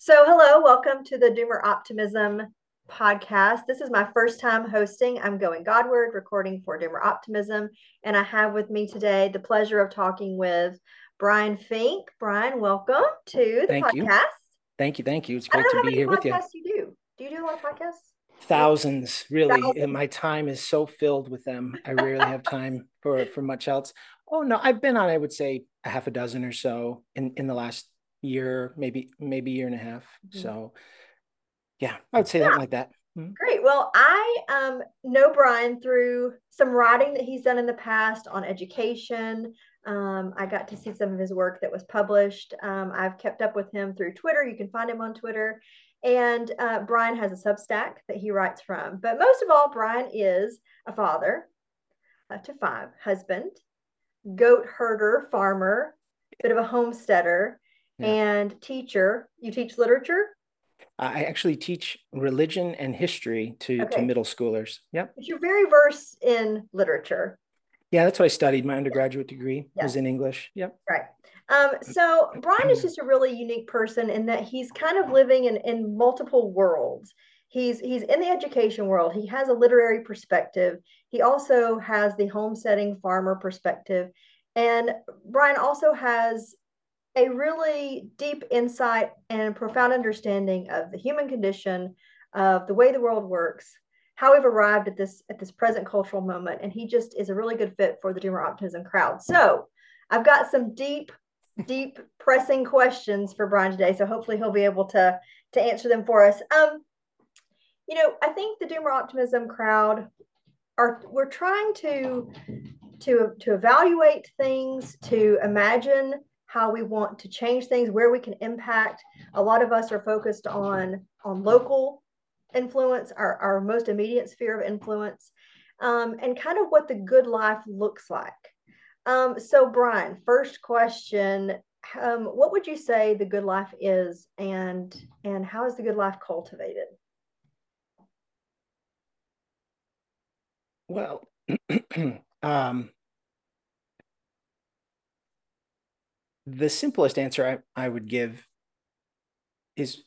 So, hello, welcome to the Doomer Optimism podcast. This is my first time hosting. I'm going Godward, recording for Doomer Optimism, and I have with me today the pleasure of talking with Brian Fink. Brian, welcome to the thank podcast. You. Thank you, thank you. It's great to be here with you. you do. Do you do a lot of podcasts? Thousands, really. Thousands. My time is so filled with them. I rarely have time for for much else. Oh no, I've been on, I would say, a half a dozen or so in in the last year, maybe maybe year and a half. Mm-hmm. So yeah, I would say yeah. something like that. Mm-hmm. Great. Well, I um, know Brian through some writing that he's done in the past on education. Um, I got to see some of his work that was published. Um, I've kept up with him through Twitter. You can find him on Twitter. And uh, Brian has a Substack that he writes from. But most of all, Brian is a father uh, to five, husband, goat herder, farmer, bit of a homesteader, yeah. and teacher. You teach literature? I actually teach religion and history to, okay. to middle schoolers. Yep. But you're very versed in literature. Yeah, that's what I studied. My undergraduate degree was in English. Yep. Right. Um, so Brian is just a really unique person in that he's kind of living in, in multiple worlds. He's he's in the education world. He has a literary perspective. He also has the homesteading farmer perspective. And Brian also has a really deep insight and profound understanding of the human condition, of the way the world works, how we've arrived at this at this present cultural moment, and he just is a really good fit for the Doomer Optimism crowd. So I've got some deep, deep, pressing questions for Brian today. So hopefully he'll be able to to answer them for us. Um, you know, I think the Doomer Optimism crowd are we're trying to to to evaluate things, to imagine how we want to change things, where we can impact. A lot of us are focused on on local influence, our, our most immediate sphere of influence, um, and kind of what the good life looks like. Um, so, Brian, first question: um, What would you say the good life is, and and how is the good life cultivated? Well, um, the simplest answer I, I would give is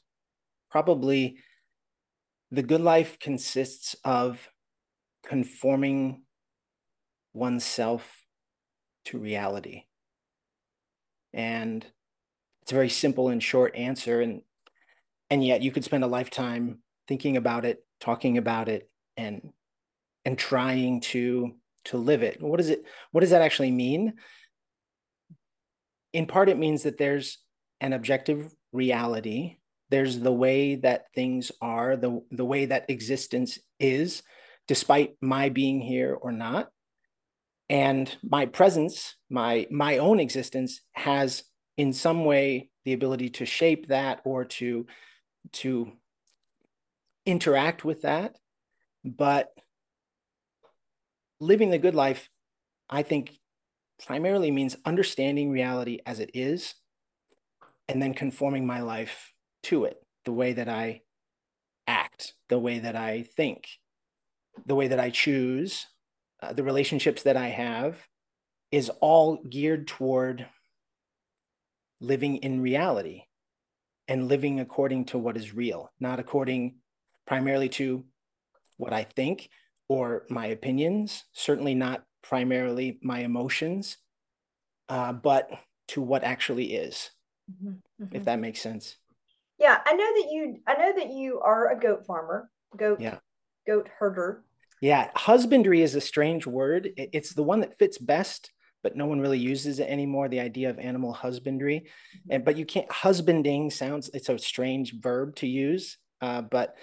probably the good life consists of conforming oneself to reality. And it's a very simple and short answer. And and yet you could spend a lifetime thinking about it, talking about it, and and trying to to live it. What does it what does that actually mean? In part, it means that there's an objective reality. There's the way that things are, the, the way that existence is, despite my being here or not. And my presence, my my own existence, has in some way the ability to shape that or to to interact with that. But living the good life, I think, primarily means understanding reality as it is and then conforming my life to it, the way that I act, the way that I think, the way that I choose, uh, the relationships that I have is all geared toward living in reality and living according to what is real, not according primarily to what I think or my opinions, certainly not primarily my emotions, uh, but to what actually is, mm-hmm. Mm-hmm. if that makes sense. Yeah, I know that you. I know that you are a goat farmer, goat, yeah. goat herder. Yeah, husbandry is a strange word. It's the one that fits best, but no one really uses it anymore. The idea of animal husbandry, mm-hmm. and but you can't husbanding sounds. It's a strange verb to use. Uh, but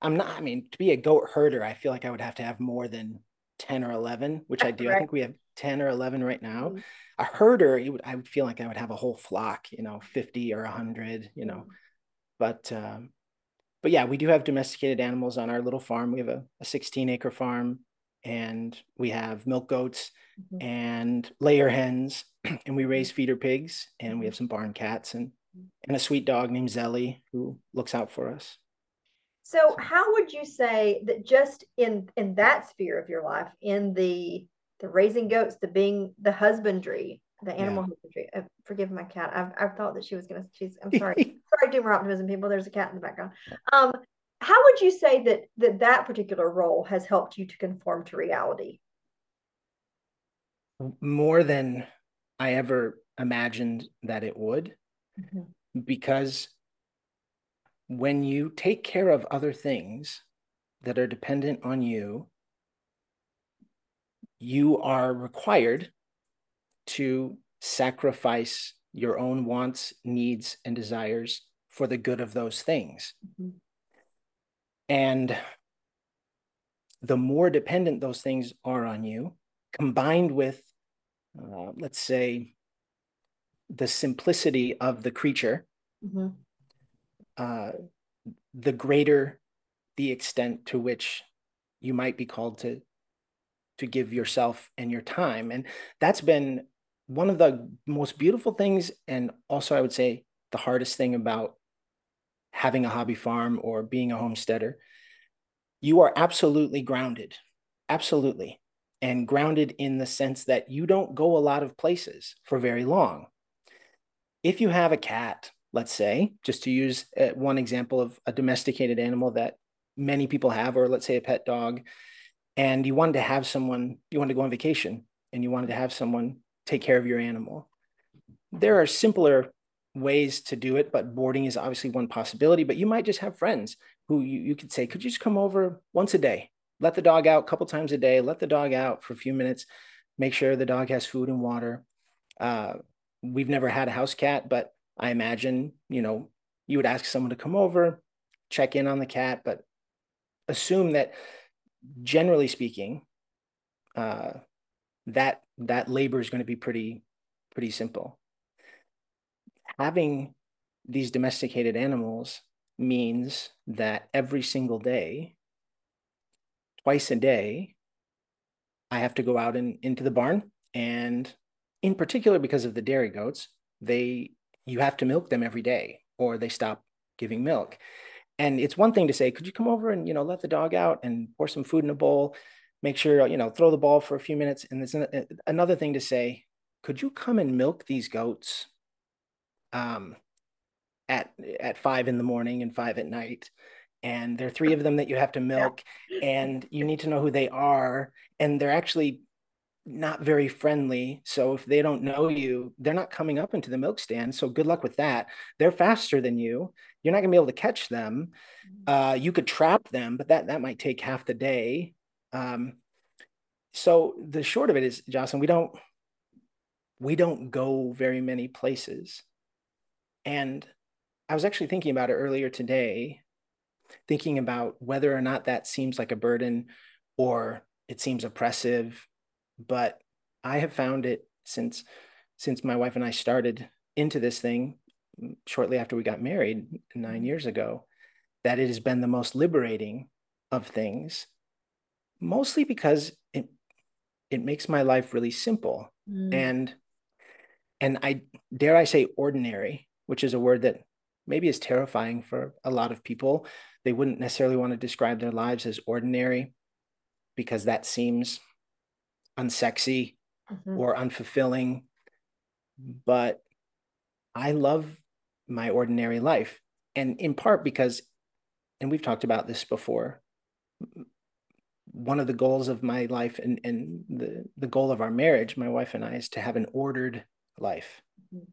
I'm not. I mean, to be a goat herder, I feel like I would have to have more than 10 or 11, which I do. Right. I think we have 10 or 11 right now. Mm-hmm. A herder, would, I would feel like I would have a whole flock, you know, 50 or 100, you know. Mm-hmm. But, um, but yeah, we do have domesticated animals on our little farm. We have a, a 16 acre farm and we have milk goats mm-hmm. and layer hens and we raise feeder pigs and we mm-hmm. have some barn cats and, mm-hmm. and a sweet dog named Zelly who looks out for us. So how would you say that just in in that sphere of your life, in the the raising goats, the being the husbandry, the animal yeah. husbandry. Uh, forgive my cat. I've, I've thought that she was gonna. She's. I'm sorry. sorry, Doomer Optimism, people. There's a cat in the background. Um, how would you say that that that particular role has helped you to conform to reality? More than I ever imagined that it would, mm-hmm. because when you take care of other things that are dependent on you, you are required to sacrifice your own wants, needs, and desires for the good of those things. Mm-hmm. And the more dependent those things are on you, combined with, uh, let's say, the simplicity of the creature, mm-hmm. Uh, the greater the extent to which you might be called to to give yourself and your time. And that's been one of the most beautiful things and also i would say the hardest thing about having a hobby farm or being a homesteader. You are absolutely grounded absolutely and grounded in the sense that you don't go a lot of places for very long. If you have a cat let's say just to use uh, one example of a domesticated animal that many people have or let's say a pet dog and you wanted to have someone you wanted to go on vacation and you wanted to have someone take care of your animal. There are simpler ways to do it, but boarding is obviously one possibility. But you might just have friends who you, you could say, could you just come over once a day? Let the dog out a couple times a day, let the dog out for a few minutes, make sure the dog has food and water. Uh, we've never had a house cat, but I imagine, you know, you would ask someone to come over, check in on the cat, but assume that generally speaking, uh, that that labor is going to be pretty pretty simple. Having these domesticated animals means that every single day, twice a day, I have to go out and into the barn. And in particular, because of the dairy goats, they you have to milk them every day or they stop giving milk. And it's one thing to say, could you come over and you know let the dog out and pour some food in a bowl? make sure you know throw the ball for a few minutes and there's another thing to say could you come and milk these goats um at at five in the morning and five at night and there are three of them that you have to milk yeah. and you need to know who they are and they're actually not very friendly so if they don't know you they're not coming up into the milk stand so good luck with that they're faster than you you're not going to be able to catch them mm. uh, you could trap them but that that might take half the day um, so the short of it is, Jocelyn, we don't we don't go very many places. And I was actually thinking about it earlier today, thinking about whether or not that seems like a burden or it seems oppressive. But I have found it since since my wife and I started into this thing shortly after we got married nine years ago, that it has been the most liberating of things mostly because it it makes my life really simple mm. and and I dare I say ordinary, which is a word that maybe is terrifying for a lot of people. They wouldn't necessarily want to describe their lives as ordinary because that seems unsexy mm-hmm. or unfulfilling. But I love my ordinary life. And in part because, and we've talked about this before, one of the goals of my life and, and the, the goal of our marriage, my wife and I, is to have an ordered life, mm-hmm.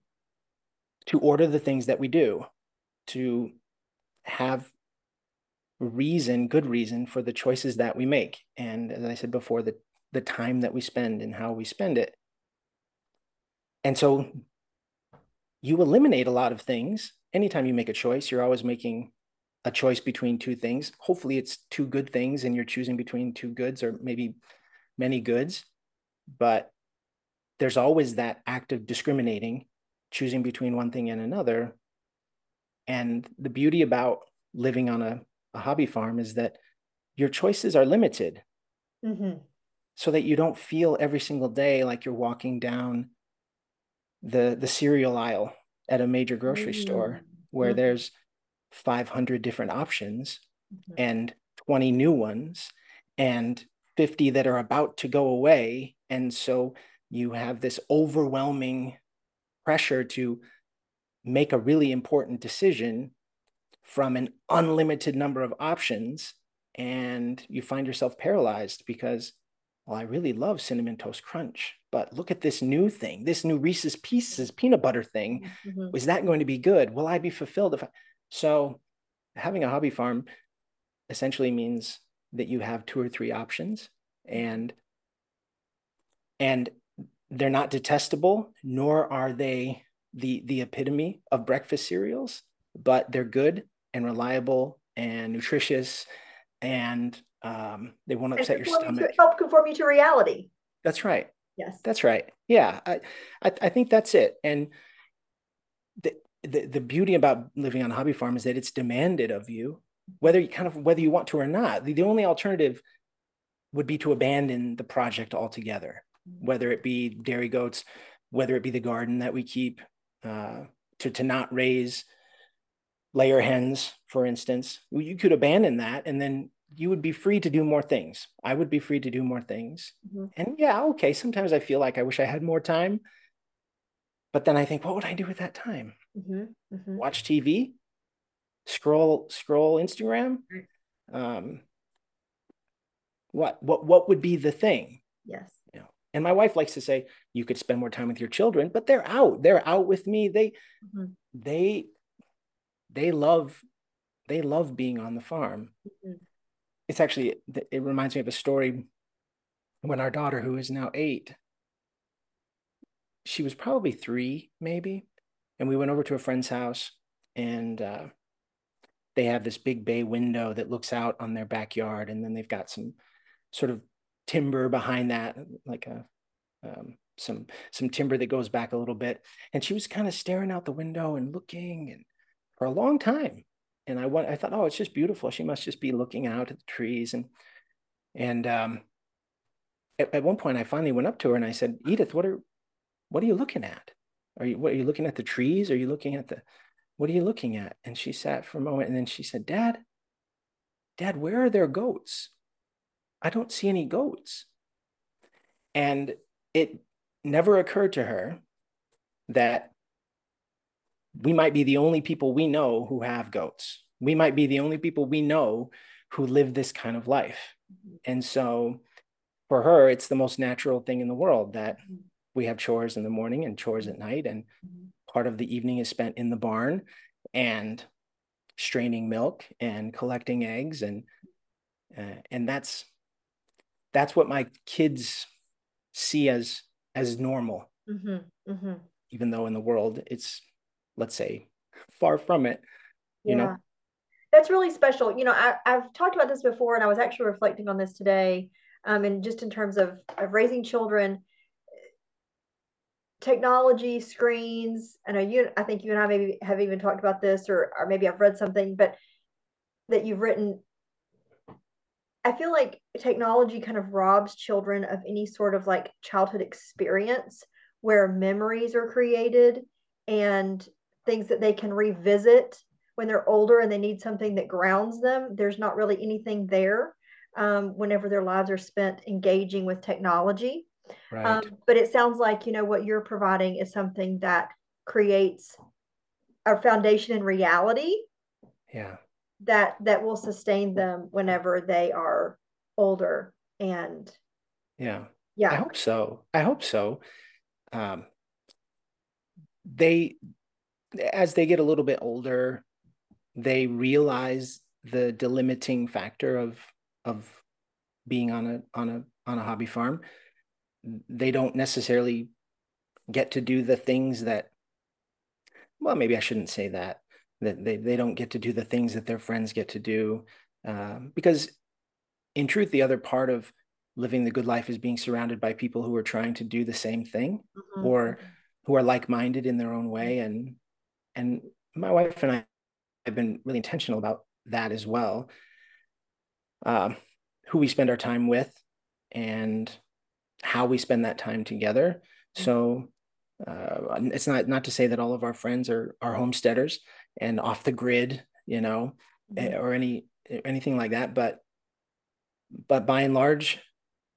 to order the things that we do, to have reason, good reason for the choices that we make. And as I said before, the, the time that we spend and how we spend it. And so you eliminate a lot of things. Anytime you make a choice, you're always making a choice between two things. Hopefully, it's two good things and you're choosing between two goods or maybe many goods. But there's always that act of discriminating, choosing between one thing and another. And the beauty about living on a, a hobby farm is that your choices are limited mm-hmm. So that you don't feel every single day like you're walking down the the cereal aisle at a major grocery mm-hmm. store where mm-hmm. there's 500 different options mm-hmm. and 20 new ones and 50 that are about to go away. And so you have this overwhelming pressure to make a really important decision from an unlimited number of options and you find yourself paralyzed because well i really love cinnamon toast crunch but look at this new thing this new reese's pieces peanut butter thing mm-hmm. is that going to be good will i be fulfilled if I... so having a hobby farm essentially means that you have two or three options and and they're not detestable nor are they the the epitome of breakfast cereals but they're good and reliable and nutritious and um, they won't upset your stomach to, help conform you to reality. That's right. Yes. That's right. Yeah i i, I think that's it. And the, the the beauty about living on a hobby farm is that it's demanded of you whether you kind of whether you want to or not. The, the only alternative would be to abandon the project altogether whether it be dairy goats whether it be the garden that we keep uh, to to not raise layer hens for instance. You could abandon that and then you would be free to do more things i would be free to do more things mm-hmm. and yeah okay sometimes i feel like i wish i had more time but then i think what would i do with that time mm-hmm. Mm-hmm. watch tv scroll scroll Instagram. Um, what what what would be the thing? Yes. You know, and my wife likes to say you could spend more time with your children, but they're out. They're out with me. They mm-hmm. they they love they love being on the farm. Mm-hmm. It's actually it reminds me of a story when our daughter, who is now eight, she was probably three, maybe, and we went over to a friend's house, and uh, they have this big bay window that looks out on their backyard and then they've got some sort of timber behind that like a um, some some timber that goes back a little bit. And she was kind of staring out the window and looking and for a long time and i went i thought oh it's just beautiful she must just be looking out at the trees and and um at, at one point i finally went up to her and i said edith what are what are you looking at are you what are you looking at the trees are you looking at the what are you looking at? And she sat for a moment and then she said, Dad, Dad, where are there goats? I don't see any goats. And it never occurred to her that we might be the only people we know who have goats. We might be the only people we know who live this kind of life. Mm-hmm. And so for her, it's the most natural thing in the world that mm-hmm. we have chores in the morning and chores at night. And mm-hmm part of the evening is spent in the barn and straining milk and collecting eggs and uh, and that's that's what my kids see as as normal mm-hmm, mm-hmm. even though in the world it's let's say far from it you yeah. know that's really special you know I, i've talked about this before and i was actually reflecting on this today um, and just in terms of, of raising children technology screens i know you i think you and i maybe have even talked about this or, or maybe i've read something but that you've written i feel like technology kind of robs children of any sort of like childhood experience where memories are created and things that they can revisit when they're older and they need something that grounds them there's not really anything there um, whenever their lives are spent engaging with technology Right. Um, but it sounds like, you know, what you're providing is something that creates a foundation in reality. Yeah. That that will sustain them whenever they are older and yeah. Yeah. I hope so. I hope so. Um they as they get a little bit older, they realize the delimiting factor of of being on a on a on a hobby farm they don't necessarily get to do the things that well maybe i shouldn't say that that they, they don't get to do the things that their friends get to do um, because in truth the other part of living the good life is being surrounded by people who are trying to do the same thing mm-hmm. or who are like-minded in their own way and and my wife and i have been really intentional about that as well um, who we spend our time with and how we spend that time together. Mm-hmm. So uh, it's not not to say that all of our friends are are homesteaders and off the grid, you know, mm-hmm. or any anything like that. But but by and large,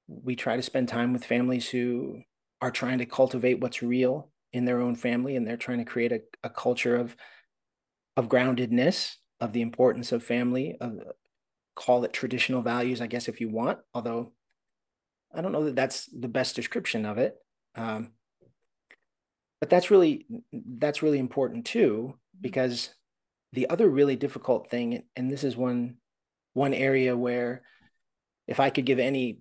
we try to spend time with families who are trying to cultivate what's real in their own family and they're trying to create a, a culture of of groundedness of the importance of family of call it traditional values i guess if you want although i don't know that that's the best description of it um, but that's really that's really important too because the other really difficult thing and this is one one area where if i could give any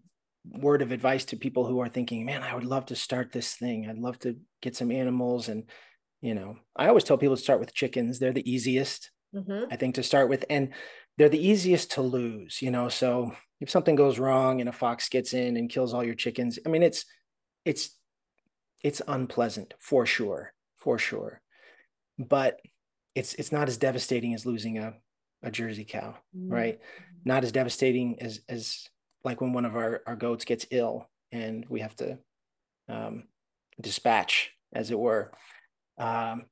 word of advice to people who are thinking man i would love to start this thing. I'd love to get some animals. And you know i always tell people to start with chickens. They're the easiest mm-hmm. i think to start with and they're the easiest to lose you know? So if something goes wrong and a fox gets in and kills all your chickens i mean it's it's it's unpleasant for sure for sure. But it's it's not as devastating as losing a a jersey cow mm-hmm. right? Not as devastating as as like when one of our our goats gets ill and we have to um dispatch as it were um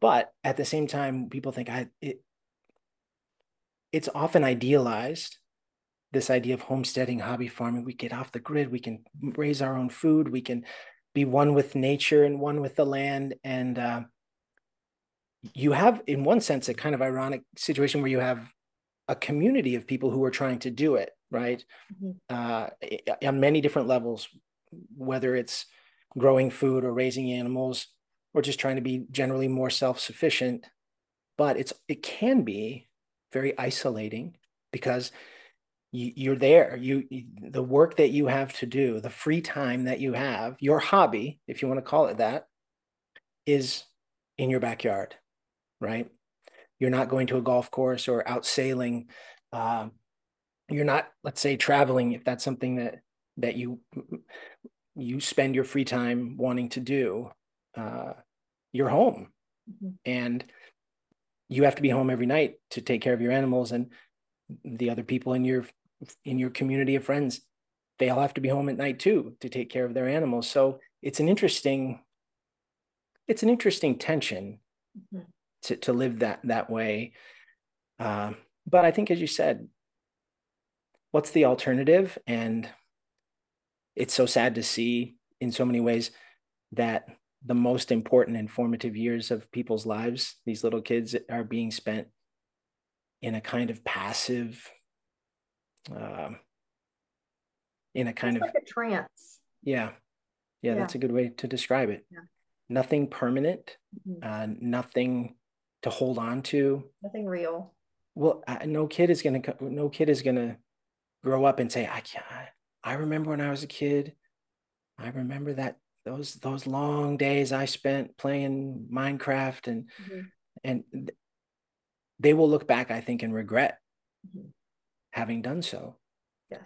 but at the same time people think i it it's often idealized this idea of homesteading, hobby farming. We get off the grid, we can raise our own food, we can be one with nature and one with the land. And uh, you have, in one sense, a kind of ironic situation where you have a community of people who are trying to do it, right? Mm-hmm. Uh, on many different levels, whether it's growing food or raising animals or just trying to be generally more self-sufficient. But it's it can be very isolating because you, are there you the work that you have to do the free time that you have your hobby if you want to call it that is in your backyard right you're not going to a golf course or out sailing um, you're not let's say traveling if that's something that that you you spend your free time wanting to do uh, you're home mm-hmm. and you have to be home every night to take care of your animals and the other people in your in your community of friends they all have to be home at night too to take care of their animals so it's an interesting it's an interesting tension mm-hmm. to, to live that that way um, but i think as you said what's the alternative and it's so sad to see in so many ways that the most important and formative years of people's lives these little kids are being spent in a kind of passive um, in a kind it's of like a trance. Yeah. yeah. yeah. that's a good way to describe it. Yeah. Nothing permanent, mm-hmm. uh, nothing to hold on to. Nothing real. Well, uh, no kid is gonna no kid is gonna grow up and say, "I can't." I remember when I was a kid. I remember that those those long days I spent playing Minecraft and mm-hmm. and they will look back, I think, and regret mm-hmm having done so. Yes.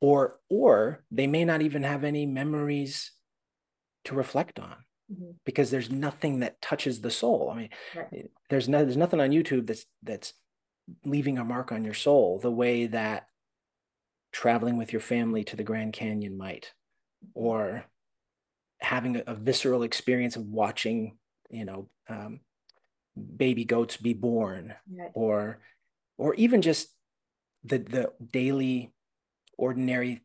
Or or they may not even have any memories to reflect on mm-hmm. because there's nothing that touches the soul. I mean, right. there's no there's nothing on YouTube that's that's leaving a mark on your soul the way that traveling with your family to the Grand Canyon might, or having a, a visceral experience of watching, you know, um, baby goats be born, right. or or even just the the daily ordinary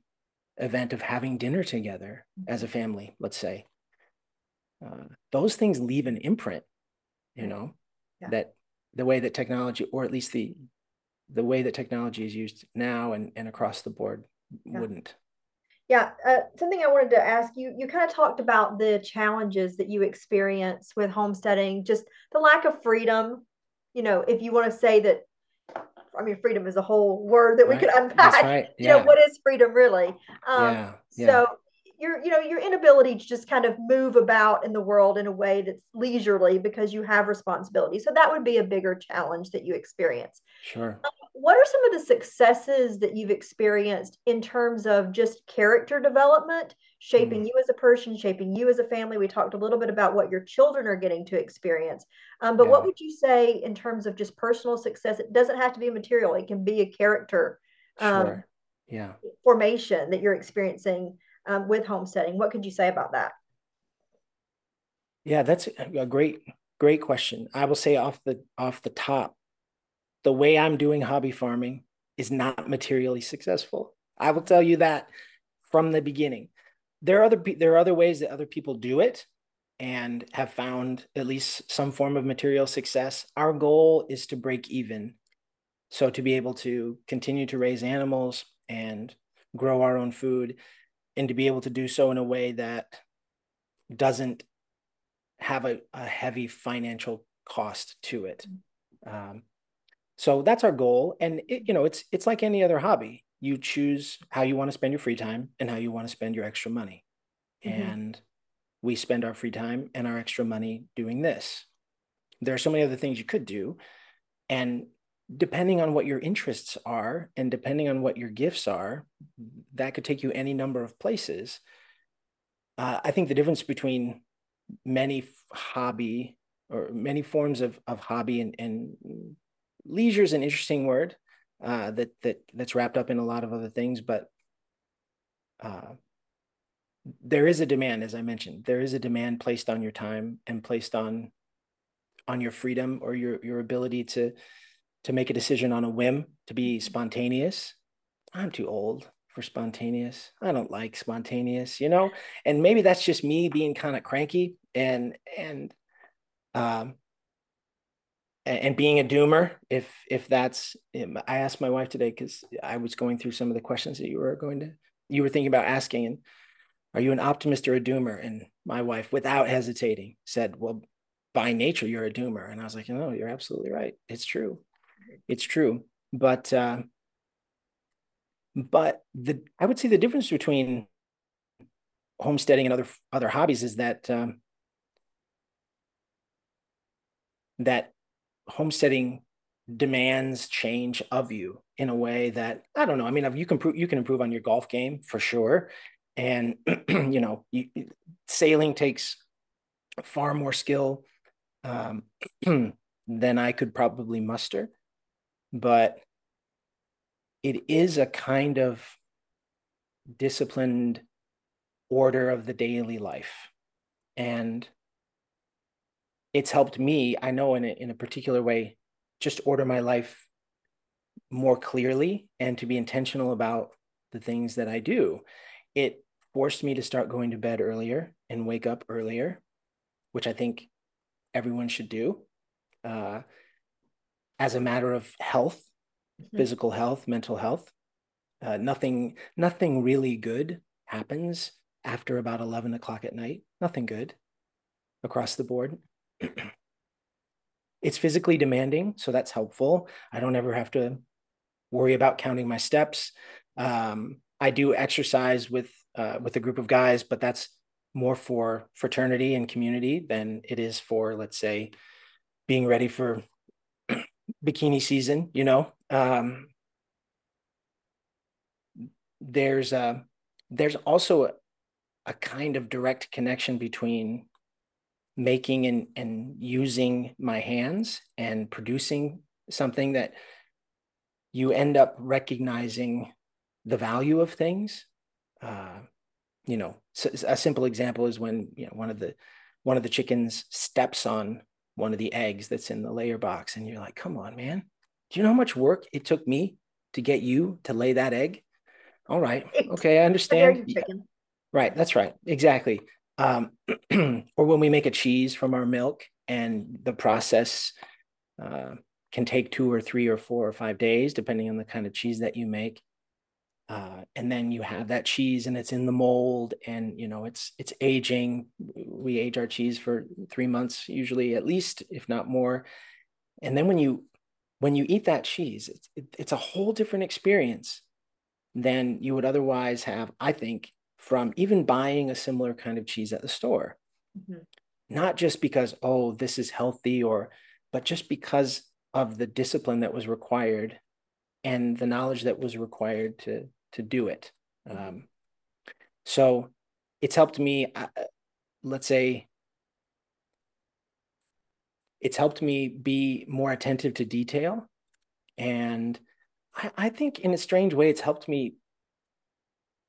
event of having dinner together as a family let's say uh, those things leave an imprint you know yeah. that the way that technology or at least the the way that technology is used now and, and across the board yeah. wouldn't yeah uh, something i wanted to ask you you kind of talked about the challenges that you experience with homesteading just the lack of freedom you know if you want to say that I mean, freedom is a whole word that we could unpack. Right. Yeah. You know, what is freedom really? Um, yeah. yeah. So your, you know, your inability to just kind of move about in the world in a way that's leisurely because you have responsibility. So that would be a bigger challenge that you experience. Sure. Um, what are some of the successes that you've experienced in terms of just character development shaping mm. you as a person, shaping you as a family. We talked a little bit about what your children are getting to experience. Um, but yeah. what would you say in terms of just personal success? It doesn't have to be material, it can be a character um, sure. yeah. formation that you're experiencing um, with homesteading. What could you say about that? Yeah, that's a great, great question. I will say off the off the top, the way I'm doing hobby farming is not materially successful. I will tell you that from the beginning there are other there are other ways that other people do it and have found at least some form of material success. Our goal is to break even. So to be able to continue to raise animals and grow our own food and to be able to do so in a way that doesn't have a, a heavy financial cost to it. Um, so that's our goal. And it, you know, it's it's like any other hobby. You choose how you want to spend your free time and how you want to spend your extra money. Mm-hmm. And we spend our free time and our extra money doing this. There are so many other things you could do. And depending on what your interests are and depending on what your gifts are, that could take you any number of places. Uh, I think the difference between many hobby or many forms of, of hobby and, and leisure is an interesting word uh, that that that's wrapped up in a lot of other things, but uh, there is a demand, as I mentioned, there is a demand placed on your time and placed on on your freedom or your your ability to to make a decision on a whim, to be spontaneous. I'm too old for spontaneous. I don't like spontaneous, you know? And maybe that's just me being kind of cranky and and um and being a doomer if if that's i asked my wife today because i was going through some of the questions that you were going to you were thinking about asking and are you an optimist or a doomer and my wife without hesitating said well by nature you're a doomer and i was like no you're absolutely right it's true it's true but uh but the i would say the difference between homesteading and other other hobbies is that um, that homesteading demands change of you in a way that I don't know. I mean, you can prove you can improve on your golf game for sure, and you know, you, sailing takes far more skill um, than I could probably muster, but it is a kind of disciplined order of the daily life, and it's helped me i know in a, in a particular way just order my life more clearly and to be intentional about the things that i do. It forced me to start going to bed earlier and wake up earlier which i think everyone should do. Uh, as a matter of health mm-hmm. physical health mental health uh, nothing nothing really good happens after about 11 o'clock at night nothing good across the board it's physically demanding, so that's helpful. I don't ever have to worry about counting my steps. Um, I do exercise with uh, with a group of guys, but that's more for fraternity and community than it is for, let's say, being ready for bikini season. You know, um, there's a there's also a, a kind of direct connection between making and, and using my hands and producing something that you end up recognizing the value of things. Uh, you know, a simple example is when you know one of the one of the chickens steps on one of the eggs that's in the layer box, and you're like, "Come on, man! Do you know how much work it took me to get you to lay that egg?" All right, okay, I understand. Right, that's right, exactly um, or when we make a cheese from our milk and the process uh, can take two or three or four or five days depending on the kind of cheese that you make uh, and then you have that cheese and it's in the mold and you know it's it's aging we age our cheese for three months usually at least if not more and then when you when you eat that cheese it's, it, it's a whole different experience than you would otherwise have i think from even buying a similar kind of cheese at the store. Mm-hmm. Not just because, oh, this is healthy, or, but just because of the discipline that was required and the knowledge that was required to to do it. Um, so it's helped me. Uh, let's say it's helped me be more attentive to detail, and I, I think in a strange way, it's helped me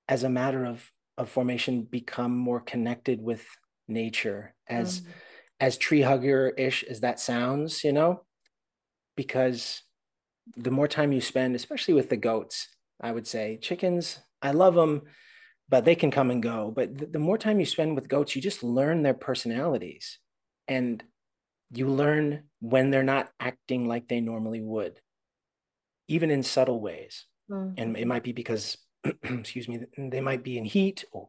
as a matter of of formation become more connected with nature as mm. as tree hugger ish as that sounds you know because the more time you spend especially with the goats i would say chickens i love them but they can come and go. But the, the more time you spend with goats, you just learn their personalities and you learn when they're not acting like they normally would, even in subtle ways. Mm-hmm. And it might be because, excuse me, they might be in heat or,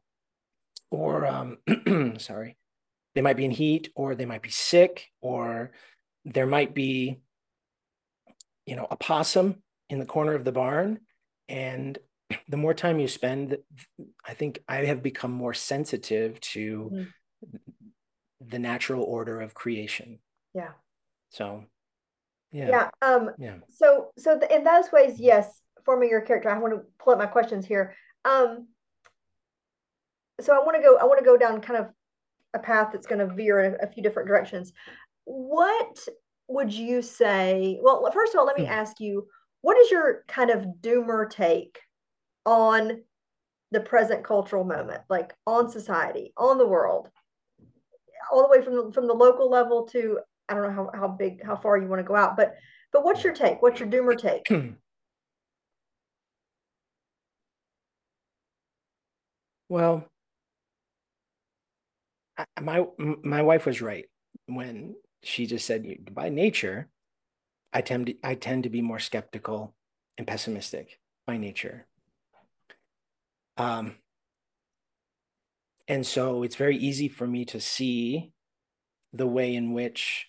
or um, sorry, they might be in heat or they might be sick or there might be, you know, a possum in the corner of the barn. And the more time you spend, I think I have become more sensitive to mm-hmm. the natural order of creation. Yeah. So, yeah. Yeah. Um, yeah. So, so the, in those ways, yes, forming your character. I want to pull up my questions here. Um, so I want to go. I want to go down kind of a path that's going to veer in a, a few different directions. What would you say? Well, first of all, let me hmm. ask you: What is your kind of doomer take on the present cultural moment, like on society, on the world, all the way from the, from the local level to I don't know how, how big, how far you want to go out, but but what's your take? What's your doomer take? well, my my wife was right when she just said by nature, I tend to, I tend to be more skeptical and pessimistic by nature. Um, and so it's very easy for me to see the way in which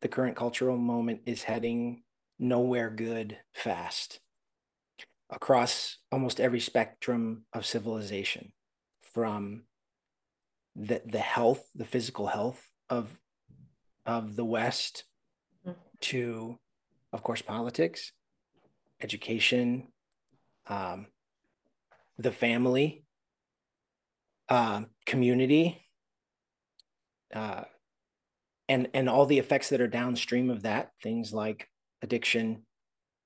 the current cultural moment is heading nowhere good fast across almost every spectrum of civilization from the the health the physical health of of the west mm-hmm. to of course politics education um, the family, uh, community, uh, and and all the effects that are downstream of that, things like addiction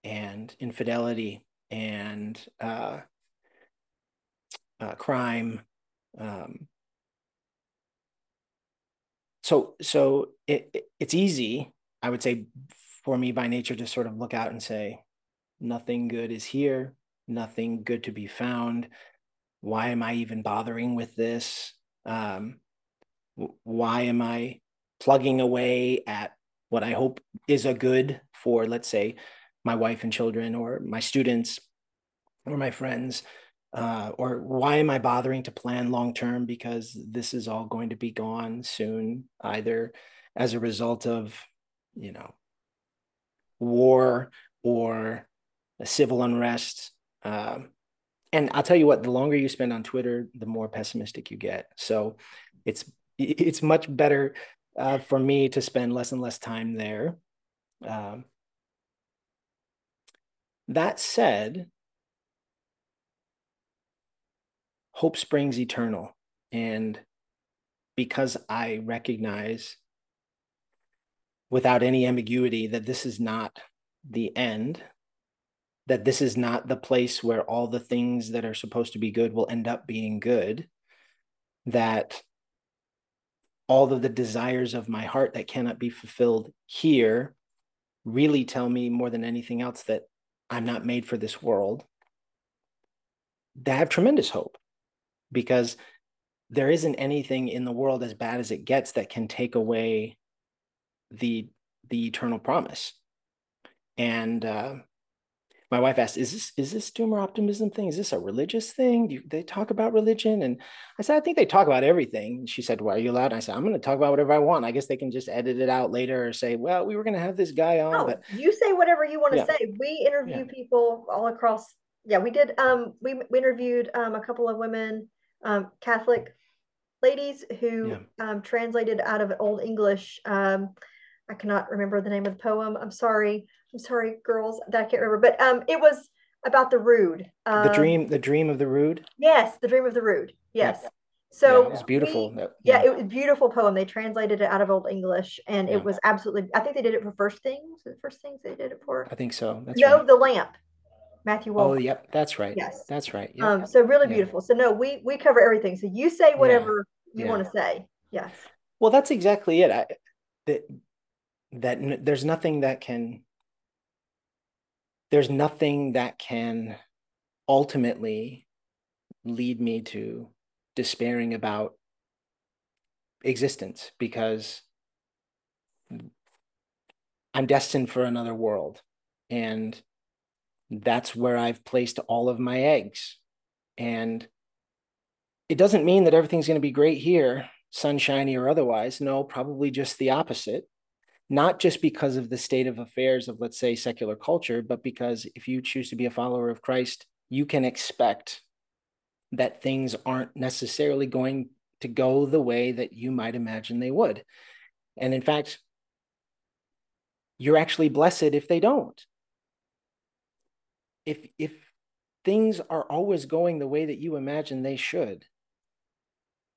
and infidelity and uh, uh, crime. Um, so so it, it, it's easy, I would say, for me by nature to sort of look out and say, nothing good is here nothing good to be found. Why am I even bothering with this? Um, why am I plugging away at what I hope is a good for, let's say, my wife and children, or my students, or my friends? Uh, or why am I bothering to plan long term? Because this is all going to be gone soon, either as a result of, you know, war or civil unrest um, and I'll tell you what, the longer you spend on Twitter, the more pessimistic you get. So it's it's much better uh, for me to spend less and less time there. Um, that said, hope springs eternal. And because I recognize without any ambiguity that this is not the end, that this is not the place where all the things that are supposed to be good will end up being good that all of the desires of my heart that cannot be fulfilled here really tell me more than anything else that I'm not made for this world. They have tremendous hope because there isn't anything in the world as bad as it gets that can take away the the eternal promise. And uh, my wife asked, "Is this is this doomer optimism thing? Is this a religious thing? Do they talk about religion?" And I said, "I think they talk about everything." And she said, "Well, are you allowed?" And I said, "I'm going to talk about whatever I want. I guess they can just edit it out later or say, well, we were going to have this guy on." No, but you say whatever you want to yeah. say. We interview yeah. people all across. Yeah, we did. Um, we we interviewed um a couple of women, um, Catholic ladies who yeah. um translated out of old English. Um, I cannot remember the name of the poem. I'm sorry. I'm sorry, girls, that I can't remember. But um, it was about the Rood. Um, the dream, the dream of the Rood. Yes, the dream of the Rood. Yes. Yeah. So yeah, it was beautiful. We, yeah. yeah. it was beautiful poem. They translated it out of Old English, and it was absolutely. I think they did it for First Things. The First Things they did it for. I think so. That's no, right. the lamp. Matthew Walker. Oh, yep, that's right. Yes, that's right. Yep. Um, so really beautiful. So no, we we cover everything. So you say whatever you want to say. Yes. Well, that's exactly it. I, that that n- there's nothing that can there's nothing that can ultimately lead me to despairing about existence because I'm destined for another world. And that's where I've placed all of my eggs. And it doesn't mean that everything's going to be great here, sunshiny or otherwise. No, probably just the opposite. Not just because of the state of affairs of, let's say, secular culture, but because if you choose to be a follower of Christ, you can expect that things aren't necessarily going to go the way that you might imagine they would. And in fact, you're actually blessed if they don't. If if things are always going the way that you imagine they should,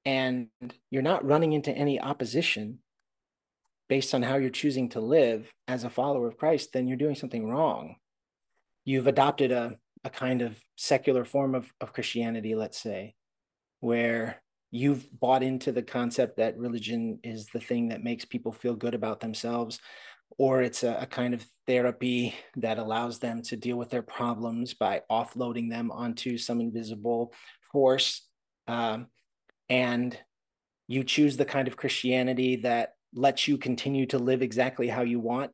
and you're not running into any opposition based on how you're choosing to live as a follower of Christ, then you're doing something wrong. You've adopted a, a kind of secular form of, of Christianity, let's say, where you've bought into the concept that religion is the thing that makes people feel good about themselves or it's a, a, kind of therapy that allows them to deal with their problems by offloading them onto some invisible force um, and you choose the kind of christianity that lets you continue to live exactly how you want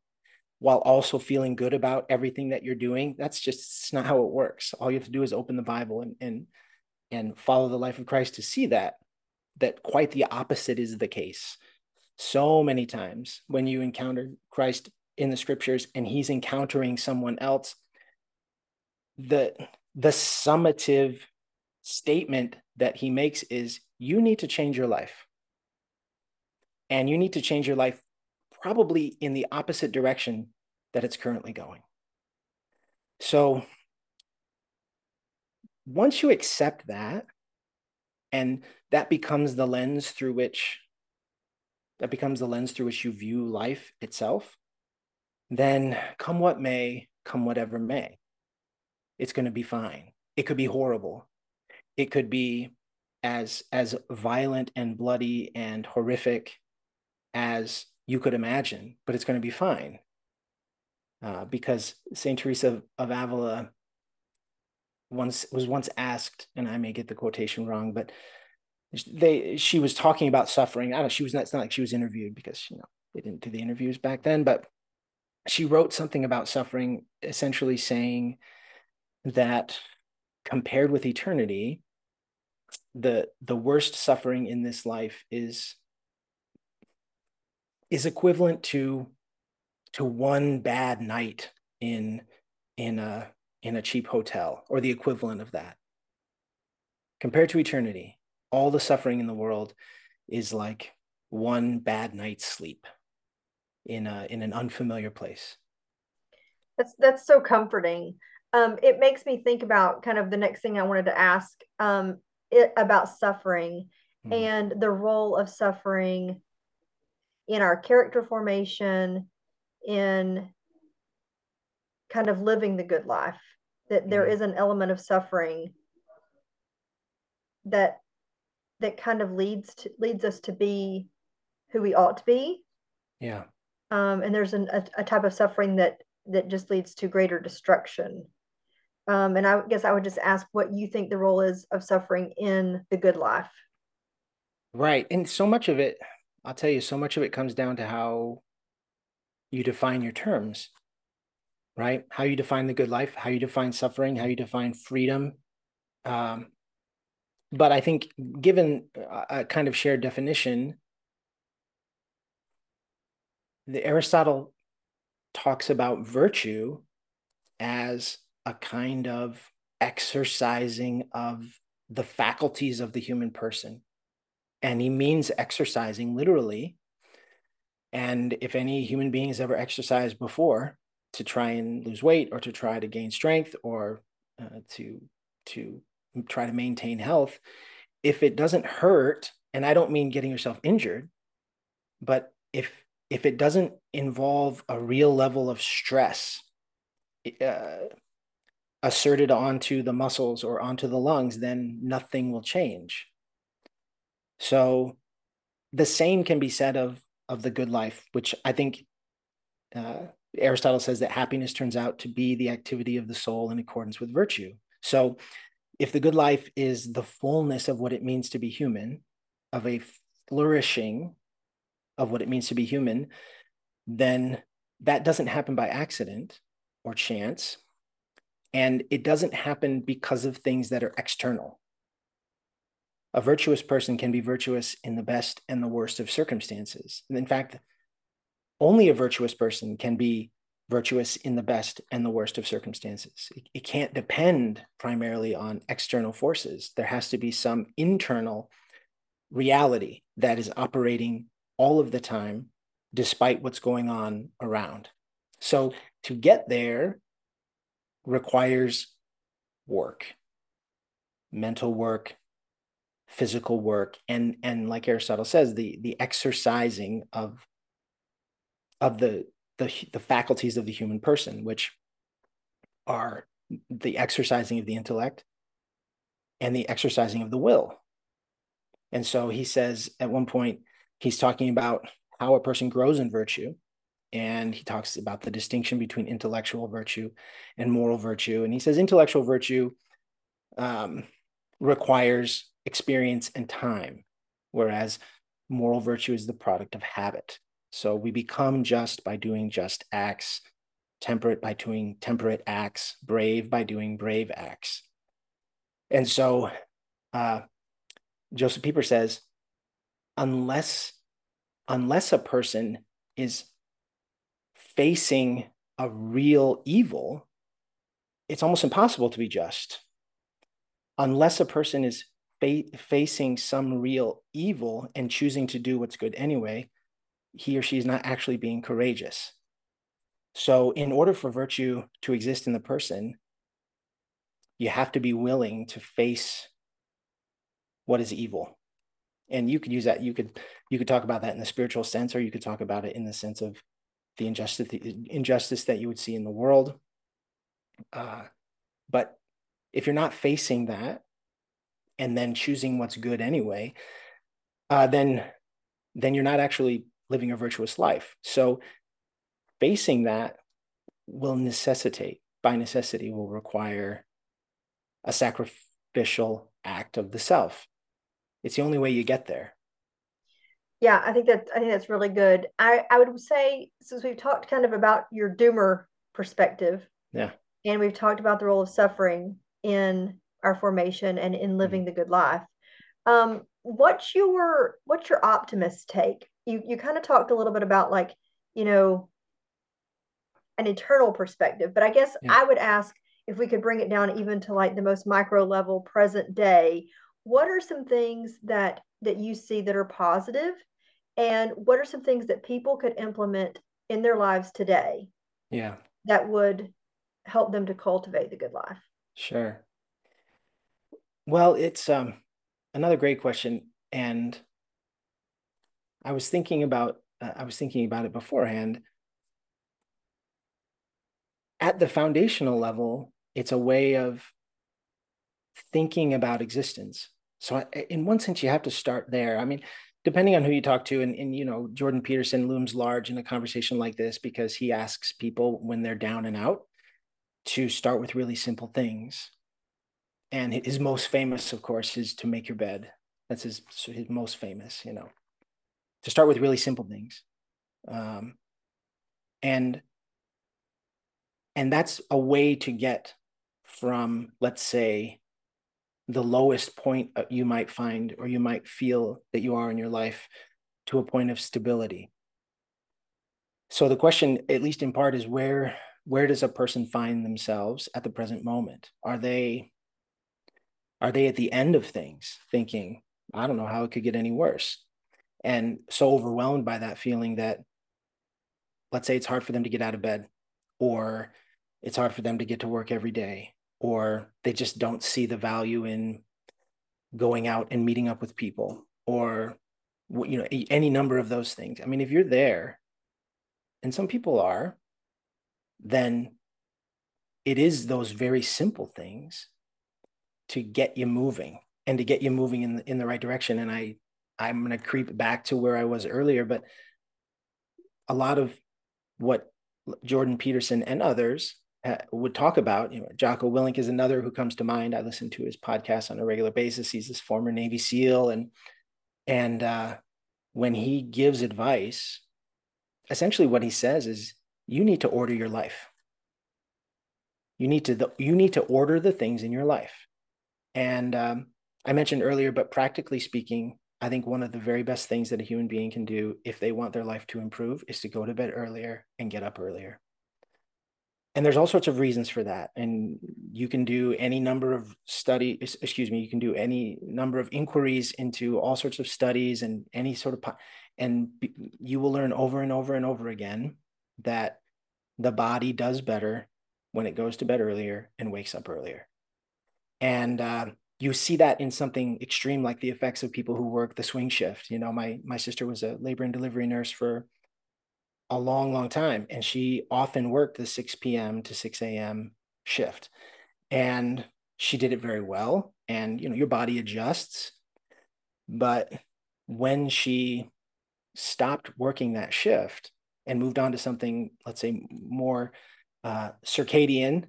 while also feeling good about everything that you're doing that's just not how it works all you have to do is open the bible and and and follow the life of christ to see that that quite the opposite is the case. So many times when you encounter Christ in the scriptures and he's encountering someone else, the the summative statement that he makes is you need to change your life. And you need to change your life probably in the opposite direction that it's currently going. So once you accept that, and that becomes the lens through which that becomes the lens through which you view life itself then come what may come whatever may it's going to be fine it could be horrible it could be as as violent and bloody and horrific as you could imagine but it's going to be fine uh, because saint teresa of, avila once was once asked, and I may get the quotation wrong, but they she was talking about suffering. I don't know, she was not, it's not like she was interviewed because you know they didn't do the interviews back then, but she wrote something about suffering, essentially saying that compared with eternity, the the worst suffering in this life is is equivalent to to one bad night in in a in a cheap hotel or the equivalent of that. Compared to eternity, all the suffering in the world is like one bad night's sleep in a in an unfamiliar place. That's that's so comforting. Um, it makes me think about kind of the next thing I wanted to ask um, it, about suffering mm-hmm. and the role of suffering in our character formation, in kind of living the good life that there mm-hmm. an element of suffering that that kind of leads to leads us to be who we ought to be. Yeah. Um and there's an, a, a type of suffering that that just leads to greater destruction. Um and i guess i would just ask what you think the role is of suffering in the good life. Right. And so much of it i'll tell you so much of it comes down to how you define your terms right? How you define the good life, how you define suffering, how you define freedom. Um, but I think, given a, a kind of shared definition, the Aristotle talks about virtue as a kind of exercising of the faculties of the human person. And he means exercising literally. And if any human being has ever exercised before, to try and lose weight or to try to gain strength or uh, to to try to maintain health if it doesn't hurt and i don't mean getting yourself injured but if if it doesn't involve a real level of stress uh, asserted onto the muscles or onto the lungs then nothing will change so the same can be said of of the good life which i think uh, Aristotle says that happiness turns out to be the activity of the soul in accordance with virtue. So if the good life is the fullness of what it means to be human, of a flourishing of what it means to be human, then that doesn't happen by accident or chance. And it doesn't happen because of things that are external. A virtuous person can be virtuous in the best and the worst of circumstances. And in fact, only a virtuous person can be virtuous in the best and the worst of circumstances. It, it, can't depend primarily on external forces. There has to be some internal reality that is operating all of the time, despite what's going on around. So to get there requires work, mental work, physical work, and and like Aristotle says, the the exercising of of the the, the faculties of the human person, which are the exercising of the intellect and the exercising of the will. And so he says at one point, he's talking about how a person grows in virtue. And he talks about the distinction between intellectual virtue and moral virtue. And he says intellectual virtue um, requires experience and time, whereas moral virtue is the product of habit. So we become just by doing just acts, temperate by doing temperate acts, brave by doing brave acts. And so uh, Josef Pieper says, unless unless a person is facing a real evil, it's almost impossible to be just. Unless a person is fa- facing some real evil and choosing to do what's good anyway, he or she is not actually being courageous. So, in order for virtue to exist in the person, you have to be willing to face what is evil. And you could use that. You could you could talk about that in the spiritual sense, or you could talk about it in the sense of the injustice the injustice that you would see in the world. Uh, but if you're not facing that and then choosing what's good anyway, uh, then then you're not actually living a virtuous life. So facing that will necessitate, by necessity, will require a sacrificial act of the self. It's the only way you get there. Yeah, I think that I think that's really good. I, I would say since we've talked kind of about your doomer perspective. Yeah. And we've talked about the role of suffering in our formation and in living mm-hmm. the good life. Um, what's your what's your optimist take you you kind of talked a little bit about like you know an eternal perspective but i guess yeah. i would ask if we could bring it down even to like the most micro level present day what are some things that that you see that are positive and what are some things that people could implement in their lives today yeah that would help them to cultivate the good life sure well it's um another great question and I was thinking about uh, I was thinking about it beforehand. At the foundational level, it's a way of thinking about existence. So, in one sense, you have to start there. I mean, depending on who you talk to, and, and you know, Jordan Peterson looms large in a conversation like this because he asks people when they're down and out to start with really simple things. And his most famous, of course, is to make your bed. That's his, his most famous, you know. To start with really simple things. Um, and and that's a way to get from let's say the lowest point you might find or you might feel that you are in your life to a point of stability. So the question at least in part is where where does a person find themselves at the present moment? Are they are they at the end of things thinking i don't know how it could get any worse and so overwhelmed by that feeling that let's say it's hard for them to get out of bed or it's hard for them to get to work every day or they just don't see the value in going out and meeting up with people or you know any number of those things. I mean if you're there and some people are then it is those very simple things to get you moving and to get you moving in the, in the right direction and i I'm going to creep back to where I was earlier, but a lot of what Jordan Peterson and others uh, would talk about. You know, Jocko Willink is another who comes to mind. I listen to his podcast on a regular basis. He's this former Navy SEAL, and and uh, when he gives advice, essentially what he says is, you need to order your life. You need to the, you need to order the things in your life, and um, I mentioned earlier, but practically speaking, I think one of the very best things that a human being can do if they want their life to improve is to go to bed earlier and get up earlier. And there's all sorts of reasons for that. And you can do any number of study excuse me you can do any number of inquiries into all sorts of studies and any sort of and you will learn over and over and over again that the body does better when it goes to bed earlier and wakes up earlier and uh, you see that in something extreme like the effects of people who work the swing shift you know my my sister was a labor and delivery nurse for a long, long time. And she often worked the 6 p.m. to 6 a.m. shift. And she did it very well. And, you know, your body adjusts. But when she stopped working that shift and moved on to something, let's say, more uh, circadian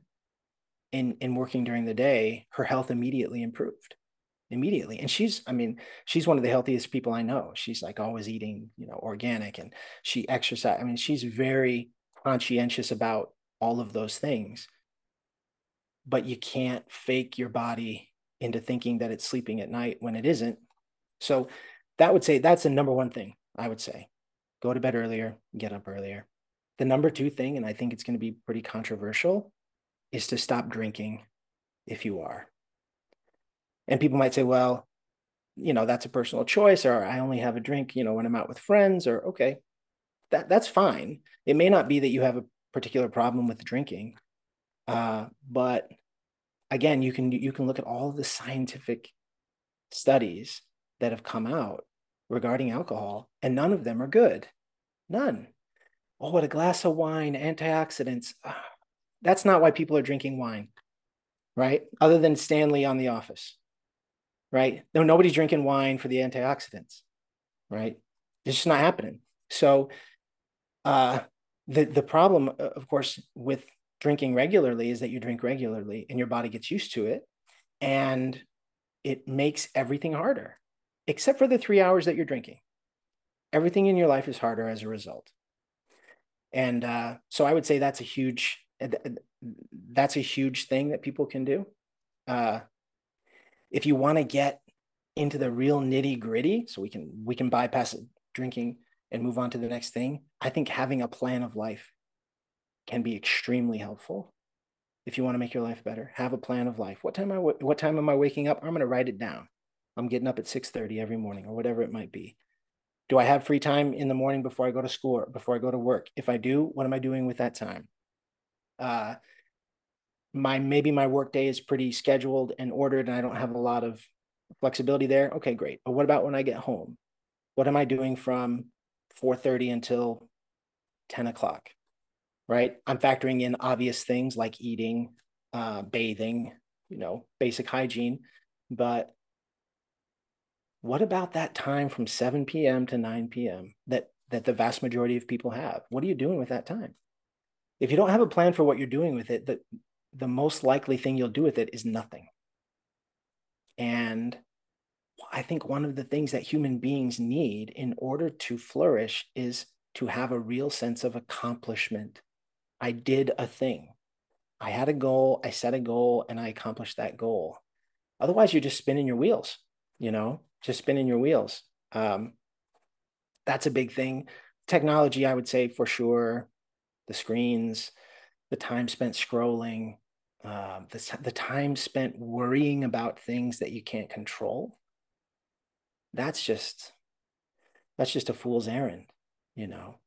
in, in working during the day, her health immediately improved immediately. And she's, I mean, she's one of the healthiest people I know. She's like always eating, you know, organic and she exercise. I mean, she's very conscientious about all of those things. But you can't fake your body into thinking that it's sleeping at night when it isn't. So that would say that's the number one thing I would say. Go to bed earlier, get up earlier. The number two thing, and I think it's going to be pretty controversial, is to stop drinking if you are. And people might say, well, you know, that's a personal choice, or I only have a drink, you know, when I'm out with friends, or okay, that that's fine. It may not be that you have a particular problem with drinking, uh, but again, you can you can look at all the scientific studies that have come out regarding alcohol, and none of them are good. None. Oh, what a glass of wine, antioxidants. That's not why people are drinking wine, right? Other than Stanley on The Office right? No, nobody's drinking wine for the antioxidants, right? It's just not happening. So, uh, the the problem, uh, of course, with drinking regularly is that you drink regularly and your body gets used to it, and it makes everything harder, except for the three hours that you're drinking. Everything in your life is harder as a result. And uh, so, I would say that's a huge that's a huge thing that people can do. Uh, if you want to get into the real nitty gritty, so we can we can bypass drinking and move on to the next thing. I think having a plan of life can be extremely helpful. If you want to make your life better, have a plan of life. What time I what time am I waking up? I'm going to write it down. I'm getting up at 6:30 every morning or whatever it might be. Do I have free time in the morning before I go to school or before I go to work? If I do, what am I doing with that time? Uh, my maybe my workday is pretty scheduled and ordered and I don't have a lot of flexibility there. Okay, great. But what about when I get home? What am I doing from 4:30 until 10 o'clock? Right. I'm factoring in obvious things like eating, uh, bathing, you know, basic hygiene. But what about that time from 7 p.m. to 9 p.m. that that the vast majority of people have? What are you doing with that time? If you don't have a plan for what you're doing with it, that the most likely thing you'll do with it is nothing. And I think one of the things that human beings need in order to flourish is to have a real sense of accomplishment. I did a thing. I had a goal, I set a goal, and I accomplished that goal. Otherwise, you're just spinning your wheels, you know, just spinning your wheels. Um, that's a big thing. Technology, I would say for sure, the screens, the time spent scrolling, uh, the, the time spent worrying about things that you can't control. That's just that's just a fool's errand you know?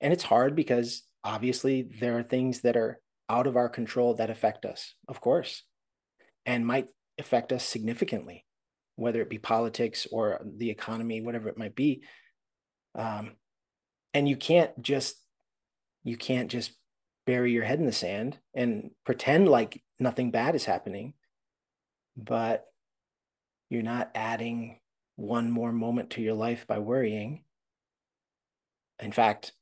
And it's hard because obviously there are things that are out of our control that affect us of course and might affect us significantly whether it be politics or the economy whatever it might be. Um, and you can't just you can't just bury your head in the sand and pretend like nothing bad is happening but you're not adding one more moment to your life by worrying in fact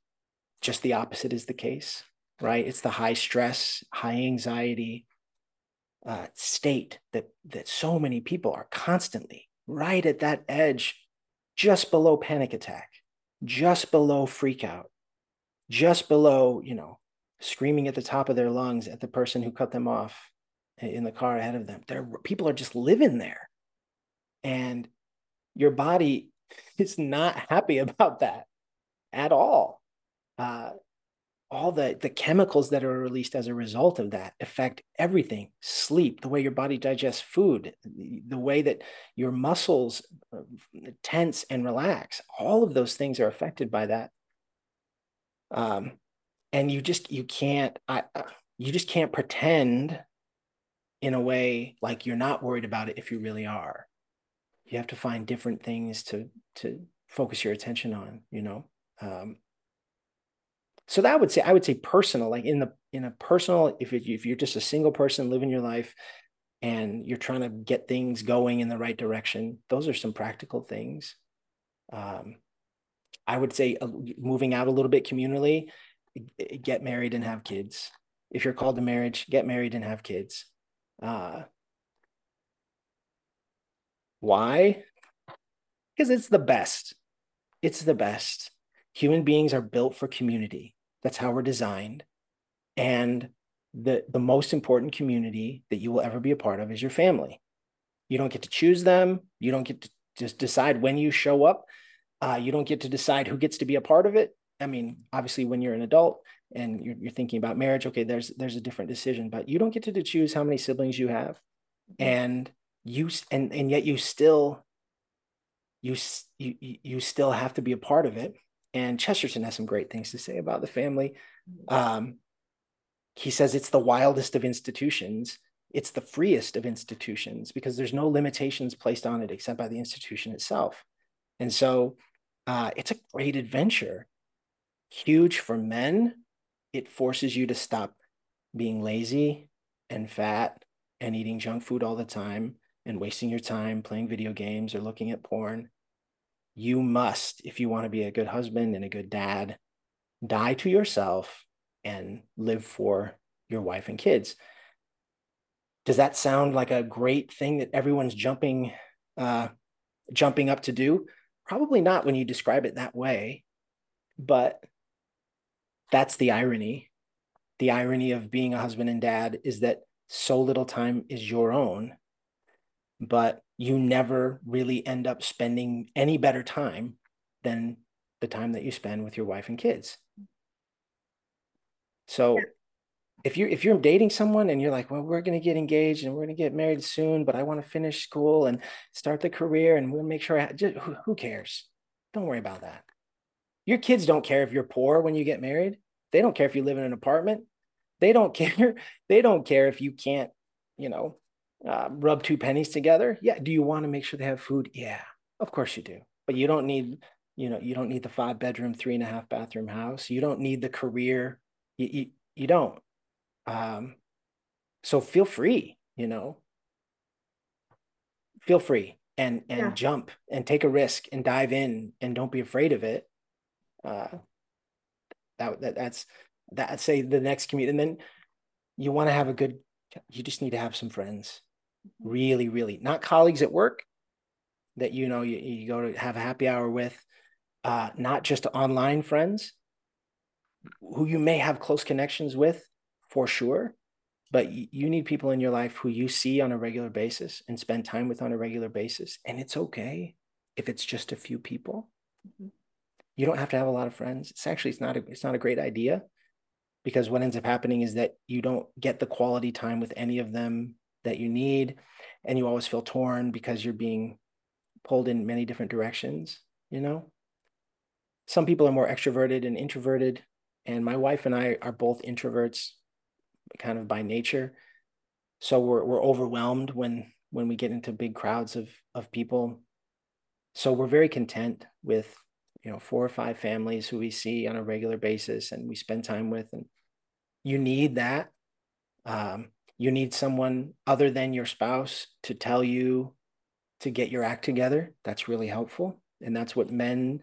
just the opposite is the case right? It's the high stress, high anxiety uh, state that that so many people are constantly right at that edge, just below panic attack, just below freak out, just below, you know, screaming at the top of their lungs at the person who cut them off in the car ahead of them. There, people are just living there, and your body is not happy about that at all. Uh, all the the chemicals that are released as a result of that affect everything sleep the way your body digests food the way that your muscles uh, tense and relax all of those things are affected by that um, and you just you can't I, uh, you just can't pretend in a way like you're not worried about it if you really are. You have to find different things to to focus your attention on you know? Um, so that would say i would say personal like in the in a personal if, it, if you're just a single person living your life and you're trying to get things going in the right direction those are some practical things. Um, i would say uh, moving out a little bit communally get married and have kids if you're called to marriage get married and have kids uh, why because it's the best it's the best human beings are built for community that's how we're designed. And the, the most important community that you will ever be a part of is your family. You don't get to choose them. You don't get to just decide when you show up. Uh, you don't get to decide who gets to be a part of it. I mean, obviously, when you're an adult and you're, you're thinking about marriage, okay, there's there's a different decision, but you don't get to choose how many siblings you have, mm-hmm. and you and and yet you still you you you still have to be a part of it and Chesterton has some great things to say about the family. Um, he says it's the wildest of institutions. It's the freest of institutions because there's no limitations placed on it except by the institution itself. And so uh, it's a great adventure. Huge for men. It forces you to stop being lazy and fat and eating junk food all the time and wasting your time playing video games or looking at porn you must, if you want to be a good husband and a good dad, die to yourself and live for your wife and kids. Does that sound like a great thing that everyone's jumping uh, jumping up to do? Probably not when you describe it that way, but that's the irony. The irony of being a husband and dad is that so little time is your own, but you never really end up spending any better time than the time that you spend with your wife and kids. So if you're if you're dating someone and you're like, well, we're gonna get engaged and we're gonna get married soon, but I want to finish school and start the career and we'll make sure I just, who, who cares? Don't worry about that. Your kids don't care if you're poor when you get married. They don't care if you live in an apartment. They don't care. They don't care if you can't, you know, uh, rub two pennies together. Yeah. Do you want to make sure they have food? Yeah, of course you do. But you don't need, you know, you don't need the five bedroom, three and a half bathroom house. You don't need the career. You, you, you don't. Um, so feel free, you know, feel free and, and yeah. jump and take a risk and dive in and don't be afraid of it. Uh, that, that that's, that say the next commute. And then you want to have a good, you just need to have some friends really really not colleagues at work that you know you, you go to have a happy hour with uh, not just online friends who you may have close connections with for sure but you need people in your life who you see on a regular basis and spend time with on a regular basis and it's okay if it's just a few people. Mm-hmm. you don't have to have a lot of friends. It's actually it's not a, it's not a great idea because what ends up happening is that you don't get the quality time with any of them that you need and you always feel torn because you're being pulled in many different directions you know? Some people are more extroverted and introverted and my wife and i are both introverts kind of by nature. So we're, we're overwhelmed when when we get into big crowds of of people. So we're very content with you know four or five families who we see on a regular basis and we spend time with. And you need that. Um, you need someone other than your spouse to tell you to get your act together. That's really helpful. And that's what men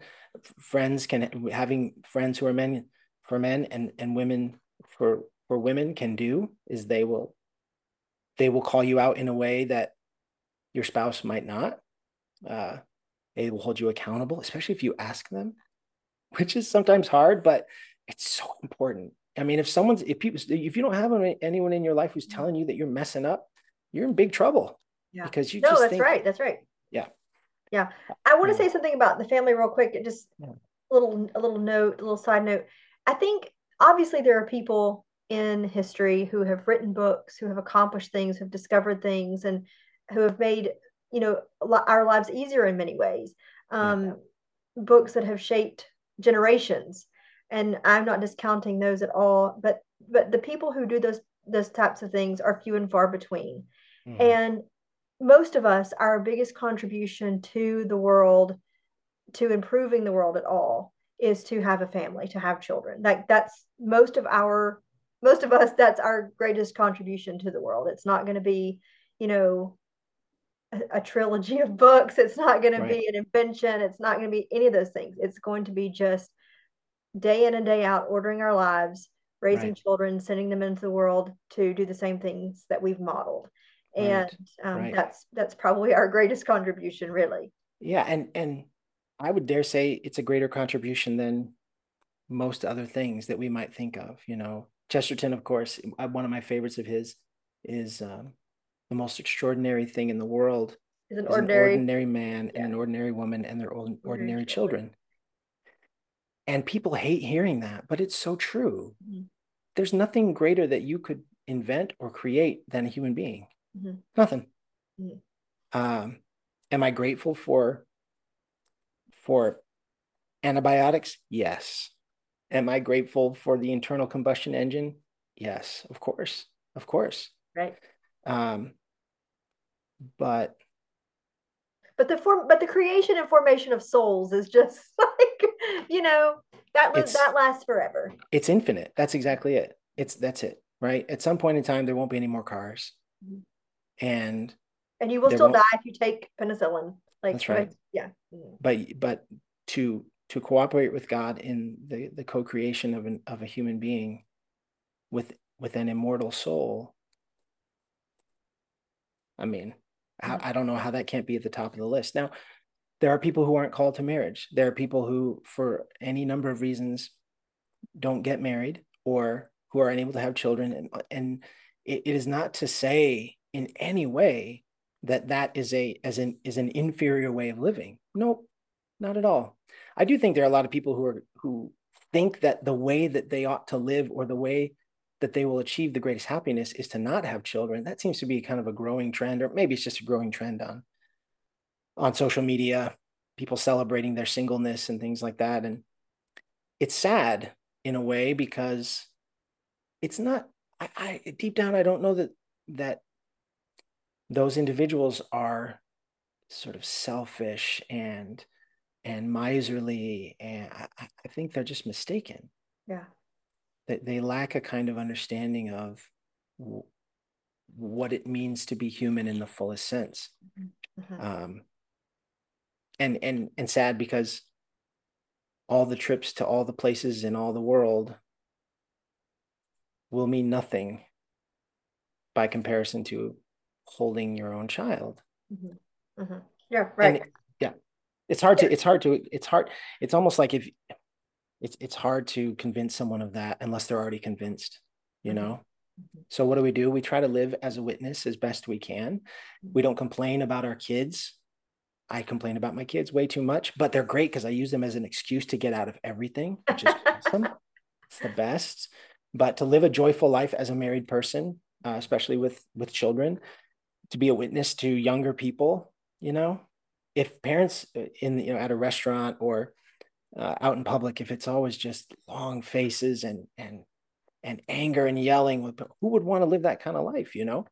friends can having friends who are men for men and and women for for women can do is they will they will call you out in a way that your spouse might not. Uh, they will hold you accountable, especially if you ask them, which is sometimes hard, but it's so important. I mean, if someone's if people if you don't have anyone in your life who's telling you that you're messing up, you're in big trouble. Yeah. Because you no, that's think, right. That's right. Yeah. Yeah. I want to say something about the family real quick. Just yeah. a little a little note, a little side note. I think obviously there are people in history who have written books, who have accomplished things, who have discovered things, and who have made you know our lives easier in many ways. Um, yeah. Books that have shaped generations, and I'm not discounting those at all. But but the people who do those those types of things are few and far between. Mm-hmm. And most of us, our biggest contribution to the world, to improving the world at all, is to have a family, to have children. Like that's most of our most of us that's our greatest contribution to the world. It's not going to be you know a, a, trilogy of books. It's not going right. to be an invention. It's not going to be any of those things. It's going to be just day in and day out ordering our lives raising right. children sending them into the world to do the same things that we've modeled. And right. Um, that's that's probably our greatest contribution really. Yeah and and i would dare say it's a greater contribution than most other things that we might think of you know Chesterton, of course, uh, one of my favorites of his is um, the most extraordinary thing in the world is an, ordinary, an ordinary man yeah. and an ordinary woman and their ordinary, ordinary children. children. And people hate hearing that, but it's so true. Mm-hmm. There's nothing greater that you could invent or create than a human being. Mm-hmm. Nothing. Mm-hmm. Um, am I grateful for for antibiotics? Yes. Am I grateful for the internal combustion engine? Yes, of course. Of course. Right. Um, but but the form but the creation and formation of souls is just like you know that lives that lasts forever it's infinite that's exactly it it's that's it right at some point in time there won't be any more cars mm-hmm. and and you will still die if you take penicillin like that's right yeah but but to to cooperate with God in the, the co-creation of an of a human being with with an immortal soul. I mean, I, mm. I don't know how that can't be at the top of the list. Now, there are people who aren't called to marriage. There are people who, for any number of reasons, don't get married or who are unable to have children. And, and it, it is not to say in any way that that is a as an is an inferior way of living. Nope, not at all. I do think there are a lot of people who are who think that the way that they ought to live or the way that they will achieve the greatest happiness is to not have children. That seems to be kind of a growing trend, or maybe it's just a growing trend on on social media, people celebrating their singleness and things like that. And it's sad in a way because it's not I, I deep down I don't know that that those individuals are sort of selfish and and miserly and I, I think they're just mistaken yeah that they lack a kind of understanding of w- what it means to be human in the fullest sense mm-hmm. mm-hmm. um and and and sad because all the trips to all the places in all the world will mean nothing by comparison to holding your own child mm-hmm. Mm-hmm. yeah right and, yeah it's hard to it's hard to it's hard it's almost like if it's it's hard to convince someone of that unless they're already convinced you mm-hmm. know? Mm-hmm. so what do we do? We try to live as a witness as best we can. Mm-hmm. we don't complain about our kids. I complain about my kids way too much but they're great because i use them as an excuse to get out of everything which is awesome. It's the best. But to live a joyful life as a married person uh, especially with with children to be a witness to younger people you know if parents uh, in you know at a restaurant or uh, out in public if it's always just long faces and and and anger and yelling who would want to live that kind of life you know?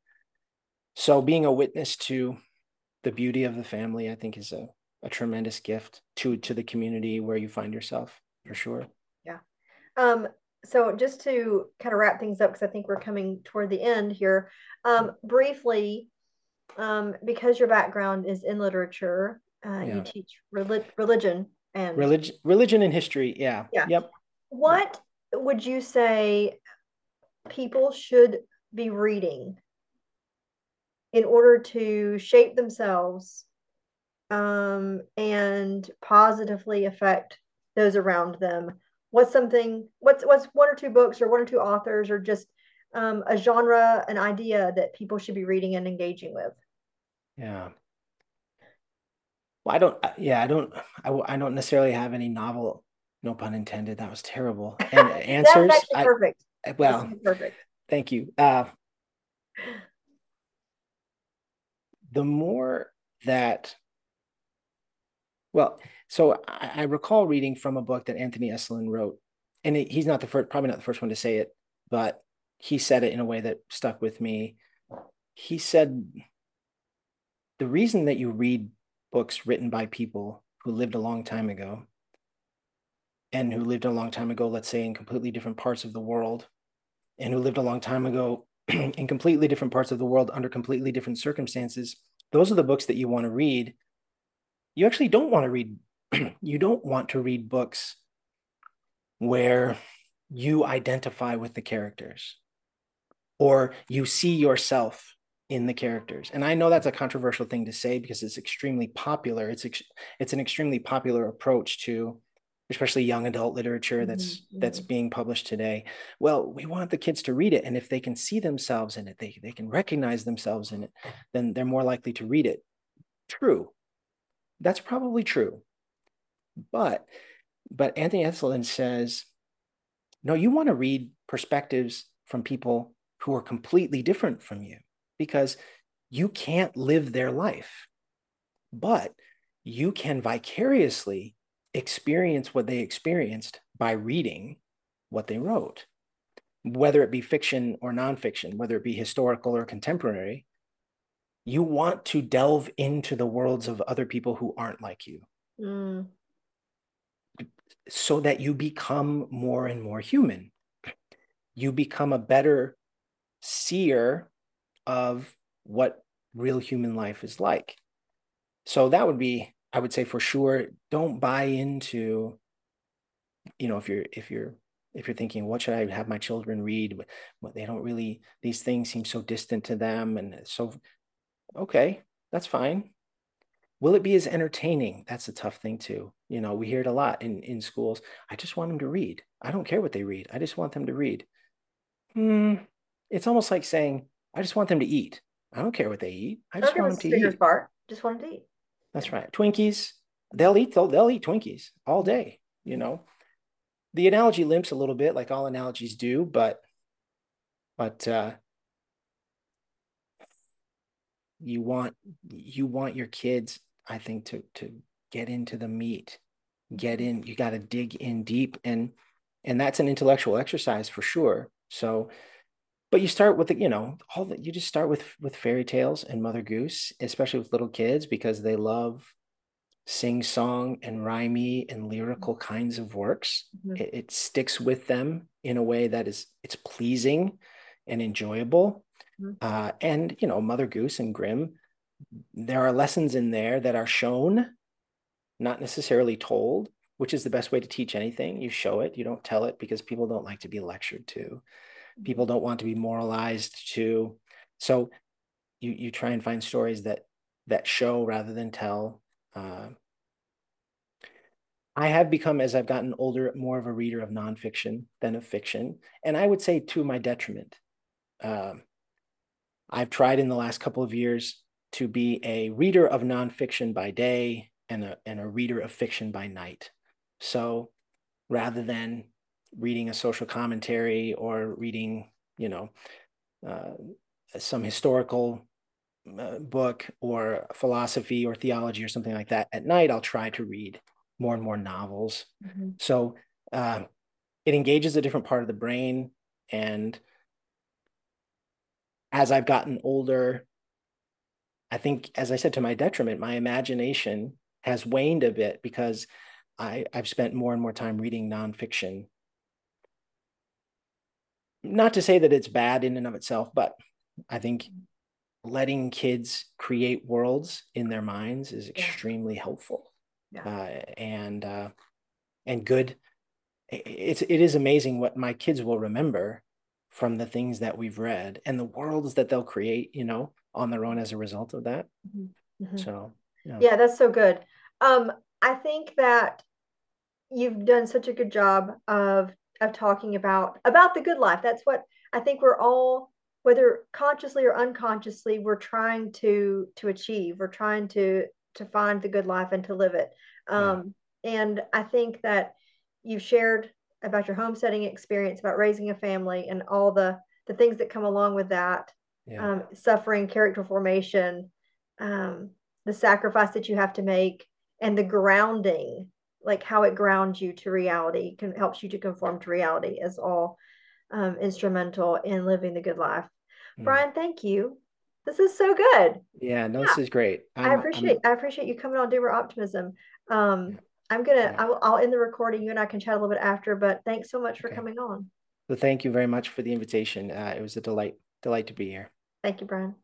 So being a witness to the beauty of the family i think is a, a tremendous gift to to the community where you find yourself for sure. Yeah. Um so just to kind of wrap things up because i think we're coming toward the end here um briefly um, because your background is in literature, uh, yeah. you teach relig- religion and religion, religion and history. Yeah. Yeah. Yep. What would you say people should be reading in order to shape themselves um, and positively affect those around them? What's something? What's what's one or two books or one or two authors or just um, a genre, an idea that people should be reading and engaging with? Yeah. Well, I don't. Yeah, I don't. I, I don't necessarily have any novel. No pun intended. That was terrible. And answers. Actually perfect. I, well, perfect. Thank you. Uh, the more that, well, so I, I, recall reading from a book that Anthony Esolen wrote, and it, he's not the first, probably not the first one to say it, but he said it in a way that stuck with me. He said, the reason that you read books written by people who lived a long time ago and who lived a long time ago, let's say in completely different parts of the world, and who lived a long time ago in completely different parts of the world under completely different circumstances, those are the books that you want to read. You actually don't want to read, you don't want to read books where you identify with the characters or you see yourself in the characters. And I know that's a controversial thing to say because it's extremely popular. It's it's an extremely popular approach to especially young adult literature that's mm-hmm. that's being published today well we want the kids to read it and if they can see themselves in it they, they can recognize themselves in it then they're more likely to read it true that's probably true but but anthony esolen says no you want to read perspectives from people who are completely different from you because you can't live their life but you can vicariously experience what they experienced by reading what they wrote, whether it be fiction or nonfiction, whether it be historical or contemporary. You want to delve into the worlds of other people who aren't like you. Mm. So that you become more and more human. You become a better seer of what real human life is like. So that would be I would say for sure, don't buy into, you know, if you're if you're if you're thinking, what should I have my children read? But they don't really; these things seem so distant to them, and so okay, that's fine. Will it be as entertaining? That's a tough thing too. You know, we hear it a lot in in schools. I just want them to read. I don't care what they read. I just want them to read. Hmm. It's almost like saying, I just want them to eat. I don't care what they eat. I just want them to eat. Part. Just want them to eat. That's right. Twinkies, they'll eat they'll, they'll eat Twinkies all day, you know. The analogy limps a little bit like all analogies do, but but uh you want you want your kids I think to to get into the meat. Get in, you got to dig in deep and and that's an intellectual exercise for sure. So but you start with the, you know all that you just start with with fairy tales and mother goose especially with little kids because they love sing song and rhymey and lyrical kinds of works. Mm-hmm. it, it, sticks with them in a way that is it's pleasing and enjoyable. Mm-hmm. uh, and you know mother goose and grimm there are lessons in there that are shown not necessarily told which is the best way to teach anything. You show it you don't tell it because people don't like to be lectured to people don't want to be moralized to. So you you try and find stories that that show rather than tell. Uh, i have become as i've gotten older more of a reader of nonfiction than of fiction and i would say to my detriment. Um, i've tried in the last couple of years to be a reader of nonfiction by day and a, and a reader of fiction by night. So rather than reading a social commentary or reading, you know, uh, some historical uh, book or philosophy or theology or something like that. At night, I'll try to read more and more novels. Mm-hmm. So uh, it engages a different part of the brain. And as I've gotten older, I think, as I said, to my detriment, my imagination has waned a bit because I, I've spent more and more time reading nonfiction not to say that it's bad in and of itself, but I think letting kids create worlds in their minds is extremely yeah. helpful yeah. Uh, and uh, and good. It's it is amazing what my kids will remember from the things that we've read and the worlds that they'll create, you know, on their own as a result of that. Mm-hmm. mm-hmm. So, yeah. yeah, that's so good. Um, I think that you've done such a good job of of talking about about the good life. That's what I think we're all whether consciously or unconsciously we're trying to to achieve. We're trying to to find the good life and to live it. Um, yeah. and I think that you've shared about your homesteading experience, about raising a family and all the the things that come along with that. Yeah. Um, suffering, character formation, um, the sacrifice that you have to make, and the grounding like how it grounds you to reality can helps you to conform to reality is all um, instrumental in living the good life. Mm. brian thank you. This is so good. Yeah no yeah. this is great. I'm, i appreciate I'm... i appreciate you coming on Doomer Optimism. Um, i'm gonna yeah. I'll, I'll end the recording. You and i can chat a little bit after but thanks so much for coming on. Well thank you very much for the invitation. Uh, it was a delight delight to be here. Thank you brian